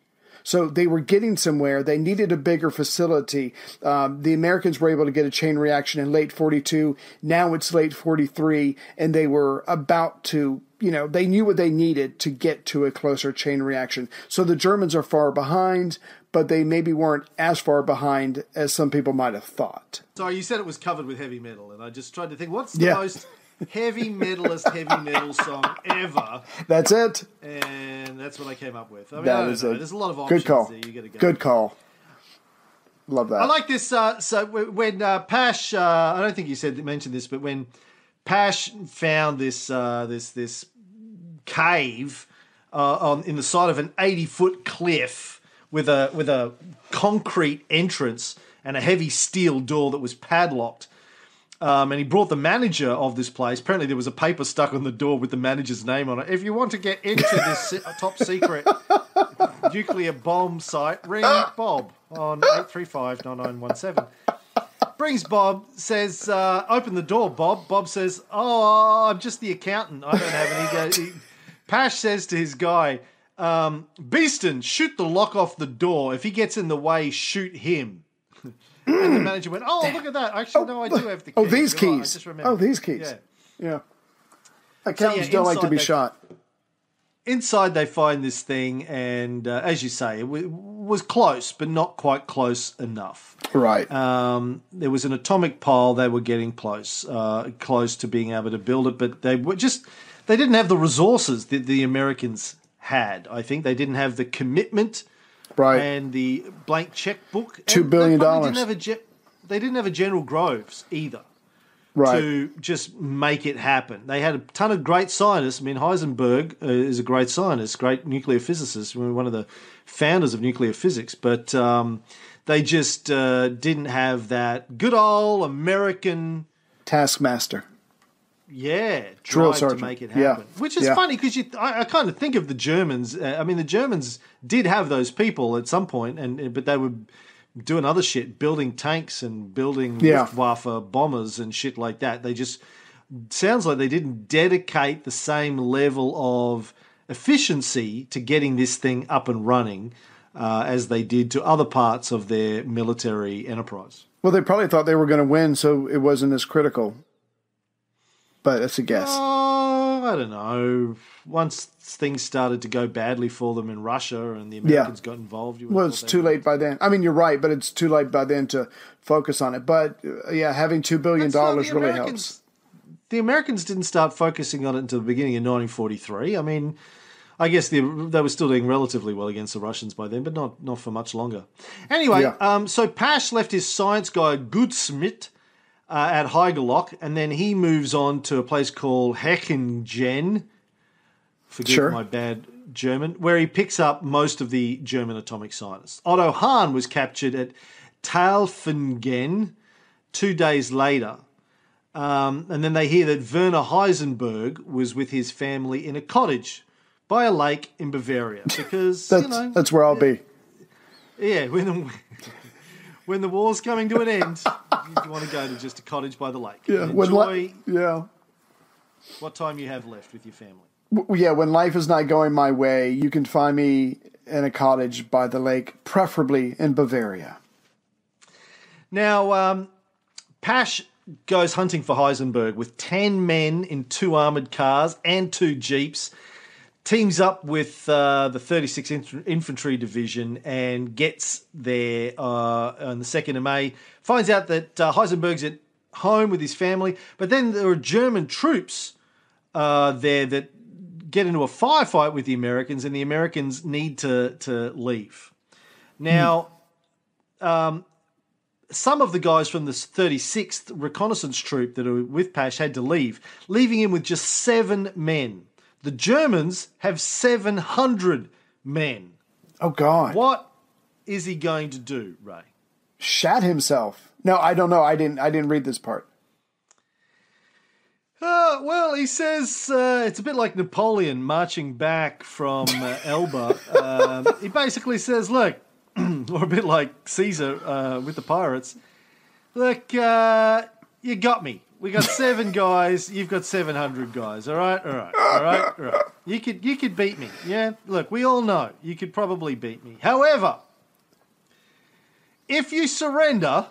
So they were getting somewhere. They needed a bigger facility. Um, the Americans were able to get a chain reaction in late 42. Now it's late 43, and they were about to, you know, they knew what they needed to get to a closer chain reaction. So the Germans are far behind, but they maybe weren't as far behind as some people might have thought. Sorry, you said it was covered with heavy metal, and I just tried to think what's the Yeah. most heavy metalist heavy metal song ever, That's it. and that's what I came up with. I mean, I That don't is know. a There's a lot of options good call. there. You gotta go. Good call. Love that. I like this. Uh, so when uh, Pash, uh, I don't think you said mentioned this, but when Pash found this uh, this this cave uh, on in the side of an eighty foot cliff with a with a concrete entrance and a heavy steel door that was padlocked. Um, and he brought the manager of this place. Apparently, there was a paper stuck on the door with the manager's name on it. If you want to get into this top secret nuclear bomb site, ring Bob on 835 9917. Brings Bob, says, uh, open the door, Bob. Bob says, oh, I'm just the accountant. I don't have any. He, Pash says to his guy, um, Beeston, shoot the lock off the door. If he gets in the way, shoot him. And the manager went, oh, look at that. Actually, no, I do have the keys. oh, these You're keys. Oh, these keys. Yeah. Yeah. Accountants don't like to be they- shot. inside they find this thing and uh, as you say it w- was close but not quite close enough Right. um, there was an atomic pile they were getting close uh, close to being able to build it but they were just they didn't have the resources that the americans had i think they didn't have the commitment right. and the blank checkbook Two billion they dollars. didn't have a ge- they didn't have a general groves either right. to just make it happen. They had a ton of great scientists. I mean, Heisenberg uh, is a great scientist, great nuclear physicist, one of the founders of nuclear physics, but um, they just uh, didn't have that good old American, Taskmaster. Yeah, Drill drive to make it Yeah. happen. Which is Yeah. funny because you, I, I kind of think of the Germans. Uh, I mean, the Germans did have those people at some point, and but they were doing other shit, building tanks and building Yeah. Luftwaffe bombers and shit like that. They just sounds like they didn't dedicate the same level of efficiency to getting this thing up and running uh, as they did to other parts of their military enterprise. Well, they probably thought they were going to win, so it wasn't as critical. But that's a guess. Oh, I don't know. Once things started to go badly for them in Russia and the Americans got involved, you well, it's too late by then. I mean, you're right, but it's too late by then to focus on it. But uh, yeah, having two billion dollars really Americans- helps. The Americans didn't start focusing on it until the beginning of 1943. I mean, I guess the, they were still doing relatively well against the Russians by then, but not not for much longer. Anyway, Yeah. um, so Pash left his science guy Goudsmit uh, at Haigerloch, and then he moves on to a place called Hechingen. Forgive Sure. my bad German, where he picks up most of the German atomic scientists. Otto Hahn was captured at Tailfingen two days later. Um, and then they hear that Werner Heisenberg was with his family in a cottage by a lake in Bavaria because That's you know that's where I'll be. yeah when the, when the war's coming to an end you want to go to just a cottage by the lake Yeah, when li- yeah, what time you have left with your family W- yeah. When life is not going my way, you can find me in a cottage by the lake, preferably in Bavaria. Now, um, Pash goes hunting for Heisenberg with 10 men in two armoured cars and two jeeps, teams up with uh, the 36th Infantry Division and gets there uh, on the 2nd of May. Finds out that uh, Heisenberg's at home with his family, but then there are German troops uh, there that get into a firefight with the Americans, and the Americans need to, to leave. Now, some of the guys from the 36th reconnaissance troop that are with Pash had to leave, leaving him with just seven men. The Germans have 700 men. Oh God, What is he going to do, Ray? shat himself. No, I don't know. I didn't. I didn't read this part. Uh, well, he says uh, it's a bit like Napoleon marching back from uh, Elba. um, he basically says, look, or a bit like Caesar uh, with the pirates, look, uh, you got me. We got seven guys. You've got seven hundred guys. All right, all right, all right, all right. You could you could beat me. Yeah. Look, we all know you could probably beat me. However, if you surrender,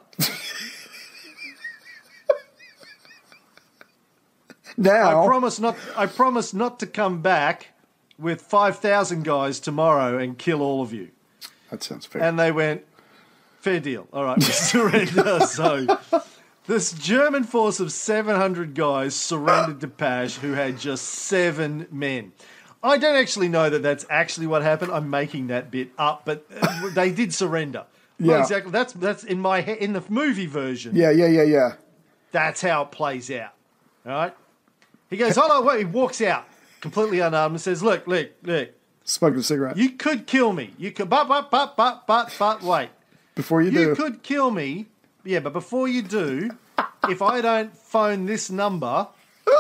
Now, I promise not. I promise not to come back with five thousand guys tomorrow and kill all of you. that sounds fair. And they went, fair deal. All right, we surrender. so this German force of 700 guys surrendered to Pash, who had just seven men. I don't actually know that that's actually what happened. I'm making that bit up, but uh, they did surrender. Well, Yeah. exactly. That's that's in my he- in the movie version. yeah, yeah, yeah, yeah. That's how it plays out. All right. He goes, hold on, wait. He walks out completely unarmed and says, "Look, look, look. Smoking a cigarette You could kill me. You could, but, but, but, but, but, but, wait. before you, You do. You could kill me, yeah, but before you do, if I don't phone this number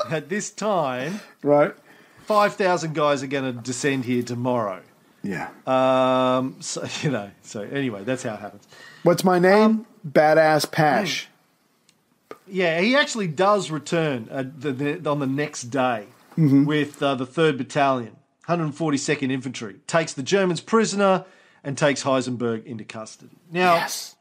at this time, right? 5,000 guys are going to descend here tomorrow. Yeah. Um, so, you know, so anyway, that's how it happens. What's my name? Um, Badass Pash. Yeah, he actually does return uh, the, the, on the next day with uh, the 3rd Battalion, 142nd Infantry, takes the Germans prisoner and takes Heisenberg into custody. Now, Yes.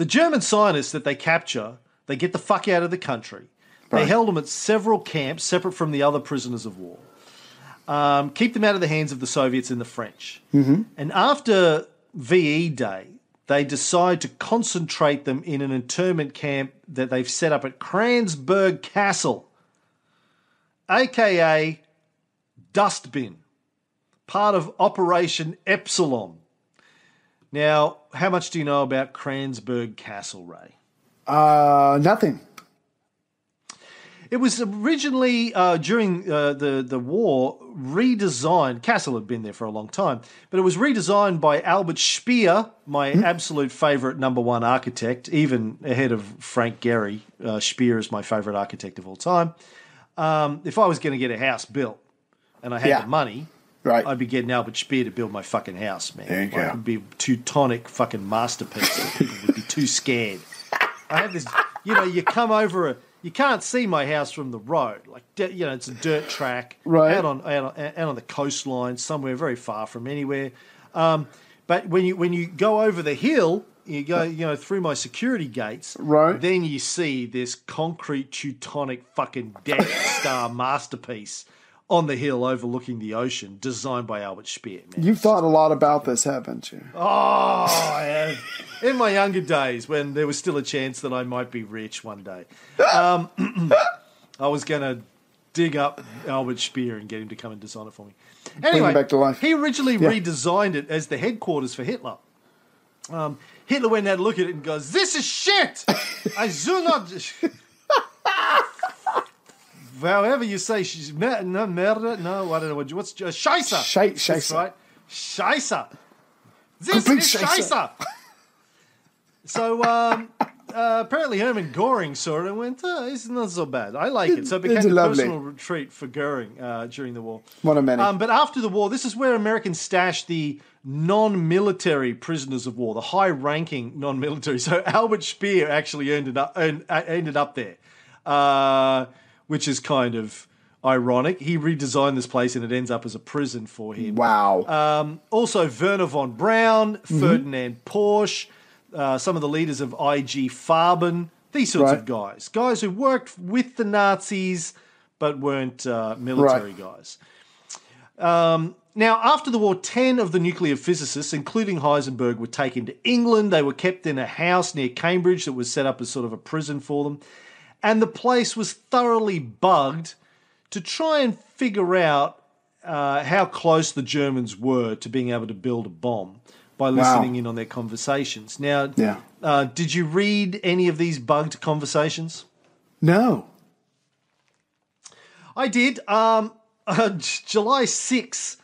The German scientists that they capture, they get the fuck out of the country. They held them at several camps separate from the other prisoners of war. Um, keep them out of the hands of the Soviets and the French. Mm-hmm. And after VE Day, they decide to concentrate them in an internment camp that they've set up at Kransberg Castle, aka Dustbin, part of Operation Epsilon. Now, how much do you know about Kransberg Castle, Ray? Uh, nothing. It was originally uh, during uh, the the war redesigned. Castle had been there for a long time, but it was redesigned by Albert Speer, my absolute favourite number one architect, even ahead of Frank Gehry. Uh, Speer is my favourite architect of all time. Um, if I was going to get a house built and I had Yeah. the money, Right. I'd be getting Albert Speer to build my fucking house, man. There you Like, go. It'd be a Teutonic fucking masterpiece. People would be too scared. I have this, you know, you come over a, you can't see my house from the road. Like, you know, it's a dirt track Right. out on out on, out on the coastline, somewhere very far from anywhere. Um, but when you when you go over the hill, you go, you know, through my security gates. Right. Then you see this concrete Teutonic fucking Death Star masterpiece on the hill overlooking the ocean, designed by Albert Speer. Man. You've thought a lot about this, haven't you? Oh, I have. in my younger days, when there was still a chance that I might be rich one day, um, I was going to dig up Albert Speer and get him to come and design it for me. Anyway, back to life. he originally Yeah. redesigned it as the headquarters for Hitler. Um, Hitler went and had a look at it and goes, "This is shit. I do not." However you say, she's mer- no murder. No, I don't know what. What's uh, scheisse? Schei- That's right? Scheisse. This Complete is scheisse. scheisse. So um, uh, apparently Hermann Goring saw it and went, oh, "It's not so bad. I like it." So it It's became a lovely. personal retreat for Goring uh, during the war. One of many. Um, but after the war, this is where Americans stashed the non-military prisoners of war, the high-ranking non-military. So Albert Speer actually ended up earned, uh, ended up there, uh, which is kind of ironic. He redesigned this place, and it ends up as a prison for him. Wow. Um, also, Wernher von Braun, Mm-hmm. Ferdinand Porsche, uh, some of the leaders of IG Farben, these sorts of guys. Guys who worked with the Nazis but weren't uh, military guys. Um, now, after the war, 10 of the nuclear physicists, including Heisenberg, were taken to England. They were kept in a house near Cambridge that was set up as sort of a prison for them. And the place was thoroughly bugged to try and figure out uh, how close the Germans were to being able to build a bomb by listening in on their conversations. Now, Yeah. uh, did you read any of these bugged conversations? no. I did. Um, uh, July 6th,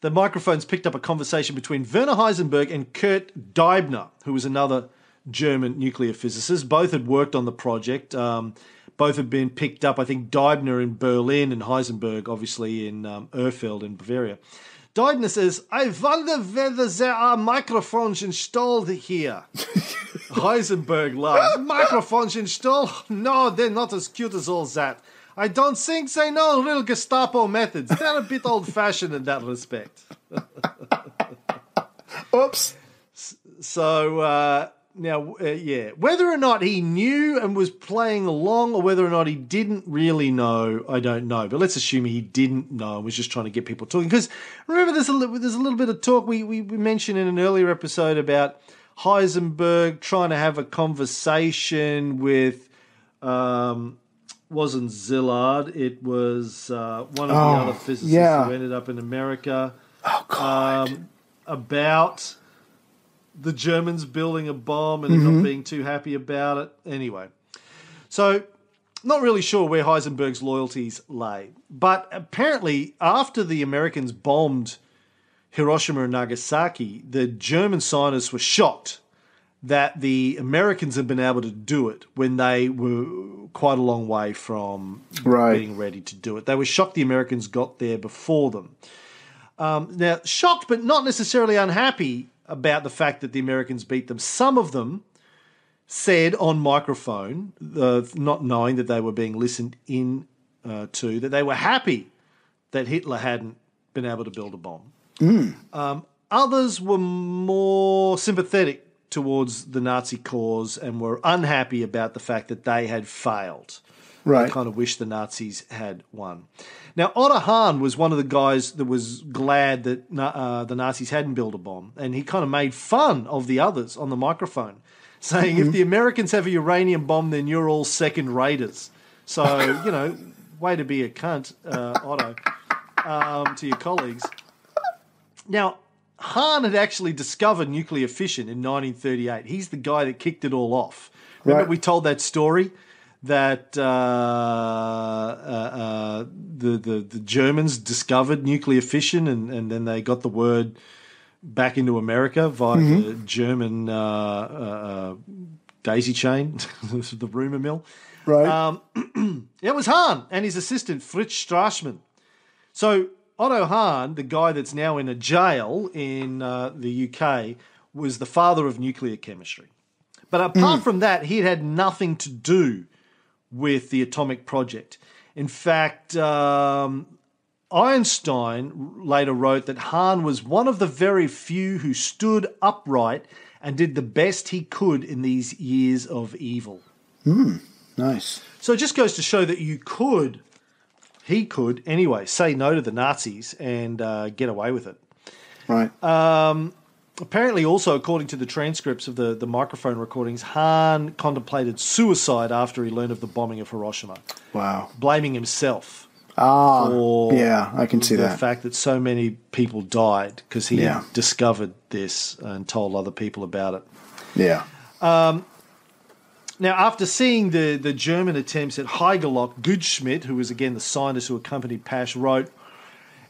the microphones picked up a conversation between Werner Heisenberg and Kurt Diebner, who was another German nuclear physicist. Both had worked on the project, um, Both had been picked up. I think Diebner in Berlin and Heisenberg, obviously, in um, Urfeld in Bavaria. Diebner says, I wonder whether there are microphones installed here. Heisenberg laughs. Microphones installed? No, they're not as cute as all that. I don't think they know real Gestapo methods. They're a bit old fashioned in that respect. Oops. So uh, now, uh, yeah, whether or not he knew and was playing along, or whether or not he didn't really know, I don't know. But let's assume he didn't know and was just trying to get people talking. Because remember, there's a li- there's a little bit of talk we, we we mentioned in an earlier episode about Heisenberg trying to have a conversation with. Um, wasn't Szilard? It was uh, one of Oh, the other physicists yeah. who ended up in America Oh God. um, about the Germans building a bomb and Mm-hmm. not being too happy about it. Anyway, so not really sure where Heisenberg's loyalties lay, but apparently after the Americans bombed Hiroshima and Nagasaki, the German scientists were shocked that the Americans had been able to do it when they were quite a long way from Right. being ready to do it. They were shocked the Americans got there before them. Um, now, shocked but not necessarily unhappy about the fact that the Americans beat them. Some of them said on microphone, uh, not knowing that they were being listened in uh, to, that they were happy that Hitler hadn't been able to build a bomb. Um, others were more sympathetic towards the Nazi cause and were unhappy about the fact that they had failed. Right. They kind of wish the Nazis had won. Now, Otto Hahn was one of the guys that was glad that uh, the Nazis hadn't built a bomb, and he kind of made fun of the others on the microphone, saying, "If the Americans have a uranium bomb, then you're all second raters." So, you know, way to be a cunt, uh, Otto, um, to your colleagues. Now, Hahn had actually discovered nuclear fission in 1938. He's the guy that kicked it all off. Remember, Right. we told that story that uh, uh, uh, the, the the Germans discovered nuclear fission, and, and then they got the word back into America via the German uh, uh, uh, daisy chain, the rumor mill. Right. Um, It was Hahn and his assistant Fritz Strassmann. So Otto Hahn, the guy that's now in a jail in uh, the UK, was the father of nuclear chemistry. But apart from that, he had had nothing to do with the atomic project. In fact, um, Einstein later wrote that Hahn was one of the very few who stood upright and did the best he could in these years of evil. nice. So it just goes to show that you could, he could anyway, say no to the Nazis and uh, get away with it. Right. Apparently, also according to the transcripts of the, the microphone recordings, Hahn contemplated suicide after he learned of the bombing of Hiroshima, wow. blaming himself Ah. for yeah, I can see the that. fact that so many people died because he Yeah. discovered this and told other people about it. yeah. Um, Now, after seeing the, the German attempts at Haigerloch, Goudsmit, who was again the scientist who accompanied Pash, wrote,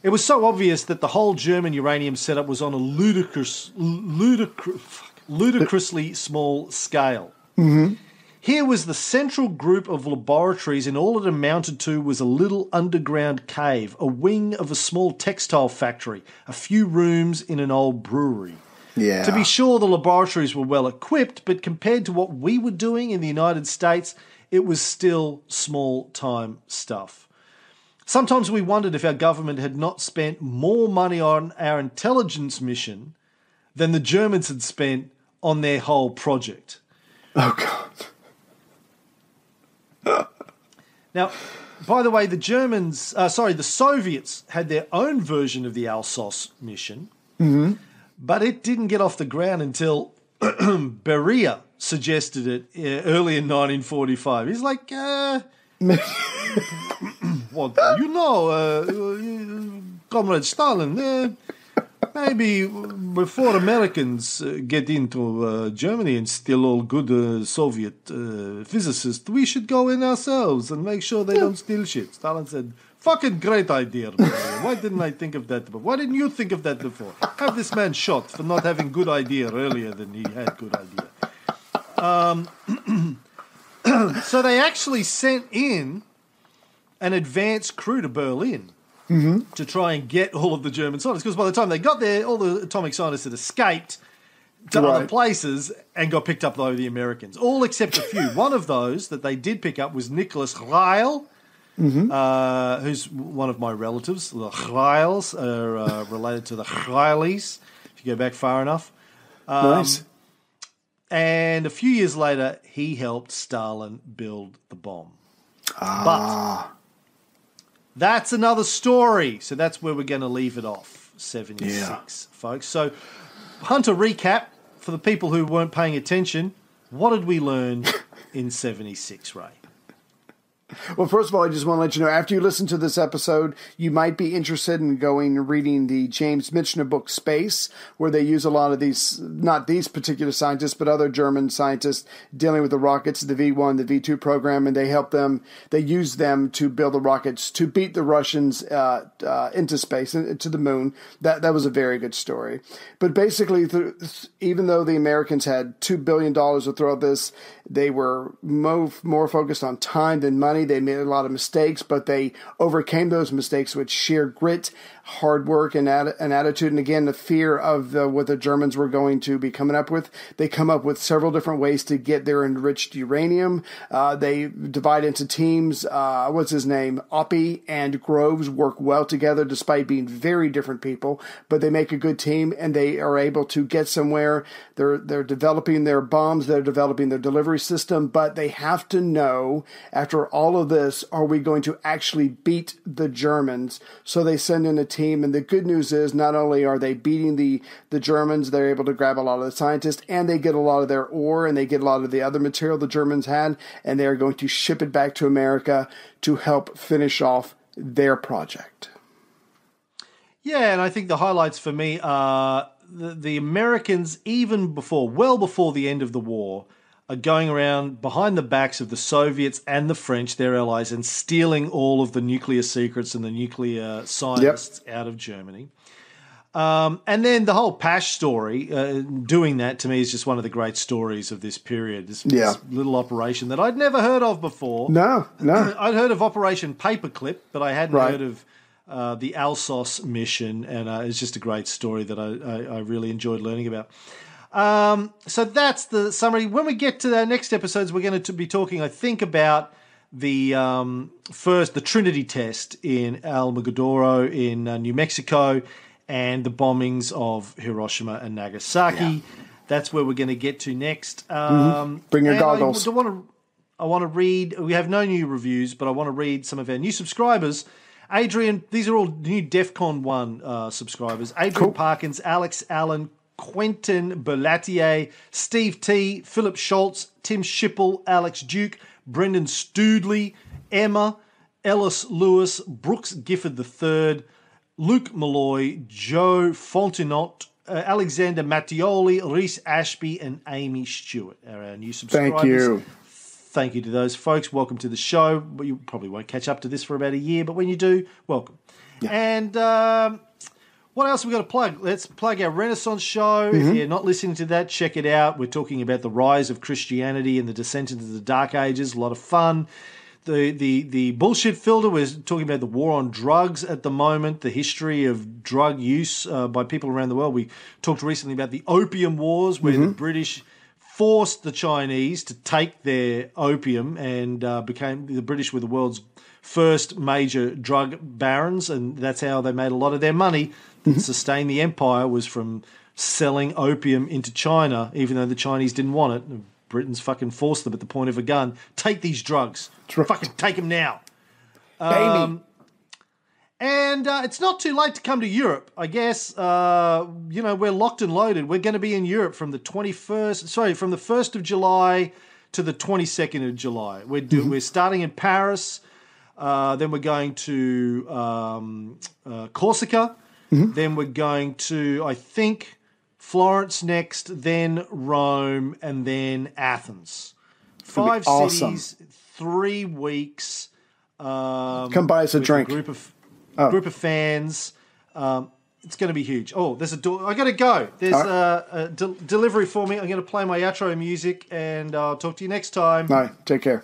It was so obvious that the whole German uranium setup was on a ludicrous, ludicrous, ludicrously small scale. Mm-hmm. Here was the central group of laboratories, and all it amounted to was a little underground cave, a wing of a small textile factory, a few rooms in an old brewery. Yeah. To be sure, the laboratories were well equipped, but compared to what we were doing in the United States, it was still small time stuff. Sometimes we wondered if our government had not spent more money on our intelligence mission than the Germans had spent on their whole project. Oh God. Now, by the way, the Germans, uh, sorry, the Soviets had their own version of the Alsos mission, but it didn't get off the ground until Beria suggested it uh, early in 1945. He's like, uh, well, you know, uh, uh, Comrade Stalin, uh, maybe before Americans uh, get into uh, Germany and steal all good uh, Soviet uh, physicists, we should go in ourselves and make sure they don't steal shit. Stalin said, fucking great idea. Why didn't I think of that before? Why didn't you think of that before? Have this man shot for not having good idea earlier than he had good idea. Um, so they actually sent in an advance crew to Berlin Mm-hmm. to try and get all of the German scientists. Because by the time they got there, all the atomic scientists had escaped to other places and got picked up by the Americans. All except a few. One of those that they did pick up was Nicholas Ryle. Mm-hmm. Uh, who's one of my relatives. The Ryles are uh, related to the Rileys, if you go back far enough. Um, nice. And a few years later, he helped Stalin build the bomb. Ah. That's another story. So that's where we're going to leave it off. 76, folks. So, Hunter, recap for the people who weren't paying attention. What did we learn in 76, Ray? Well, first of all, I just want to let you know after you listen to this episode, you might be interested in going reading the James Michener book Space, where they use a lot of these, not these particular scientists, but other German scientists dealing with the rockets, the V1, the V2 program, and they help them, they use them to build the rockets to beat the Russians uh, uh, into space, to the moon. That, that was a very good story. But basically, th- even though the Americans had $2 billion to throw at this, they were mo- more focused on time than money. They made a lot of mistakes, but they overcame those mistakes with sheer grit, hard work, and atti- an attitude. And again, the fear of the, what the Germans were going to be coming up with. They come up with several different ways to get their enriched uranium. Uh, they divide into teams. Uh, what's his name? Oppie and Groves work well together despite being very different people, but they make a good team and they are able to get somewhere. They're they're developing their bombs. They're developing their delivery system, but they have to know after all of this, are we going to actually beat the Germans? So they send in a team, and the good news is not only are they beating the the Germans, they're able to grab a lot of the scientists, and they get a lot of their ore, and they get a lot of the other material the Germans had, and they are going to ship it back to America to help finish off their project. Yeah, and I think the highlights for me are the, the Americans, even before, well before the end of the war, are going around behind the backs of the Soviets and the French, their allies, and stealing all of the nuclear secrets and the nuclear scientists out of Germany. Um, and then the whole Pash story, uh, doing that to me is just one of the great stories of this period. This, Yeah. this little operation that I'd never heard of before. No, no. I'd heard of Operation Paperclip, but I hadn't Right. heard of uh, the Alsos mission, and uh, it's just a great story that I, I, I really enjoyed learning about. Um, so that's the summary. When we get to the next episodes, we're going to be talking, I think, about the um, first, the Trinity test in Alamogordo in uh, New Mexico, and the bombings of Hiroshima and Nagasaki. That's where we're going to get to next. Um, Bring your and I goggles. want to I want to read. We have no new reviews, but I want to read some of our new subscribers. Adrian, these are all new DEFCON one uh, subscribers. Adrian Parkins, Alex Allen, Quentin Berlatier, Steve T, Philip Schultz, Tim Schipple, Alex Duke, Brendan Stoodley, Emma, Ellis Lewis, Brooks Gifford III, Luke Malloy, Joe Fontenot, uh, Alexander Mattioli, Reese Ashby, and Amy Stewart are our new subscribers. Thank you. Thank you to those folks. Welcome to the show. You probably won't catch up to this for about a year, but when you do, welcome. And um, what else have we got to plug? Let's plug our Renaissance show. If you're not listening to that, check it out. We're talking about the rise of Christianity and the descent into the Dark Ages. A lot of fun. The, the, the bullshit filter, we're talking about the war on drugs at the moment, the history of drug use uh, by people around the world. We talked recently about the opium wars, where the British forced the Chinese to take their opium and uh, became the British were the world's first major drug barons, and that's how they made a lot of their money. That sustained the empire was from selling opium into China, even though the Chinese didn't want it. Britain's fucking forced them at the point of a gun. Take these drugs. right. Fucking take them now. Baby. And uh, it's not too late to come to Europe, I guess. Uh, you know, we're locked and loaded. We're going to be in Europe from the 21st, sorry, from the 1st of July to the 22nd of July. We're, do, we're starting in Paris. Uh, then we're going to um, uh, Corsica. Then we're going to, I think, Florence next, then Rome, and then Athens. Five awesome. cities, three weeks. Um, Come buy us a drink. Oh. group of group of fans. Um, it's going to be huge. Oh, there's a door. I got to go. There's right. a del- delivery for me. I'm going to play my outro music, and I'll talk to you next time. All right, take care.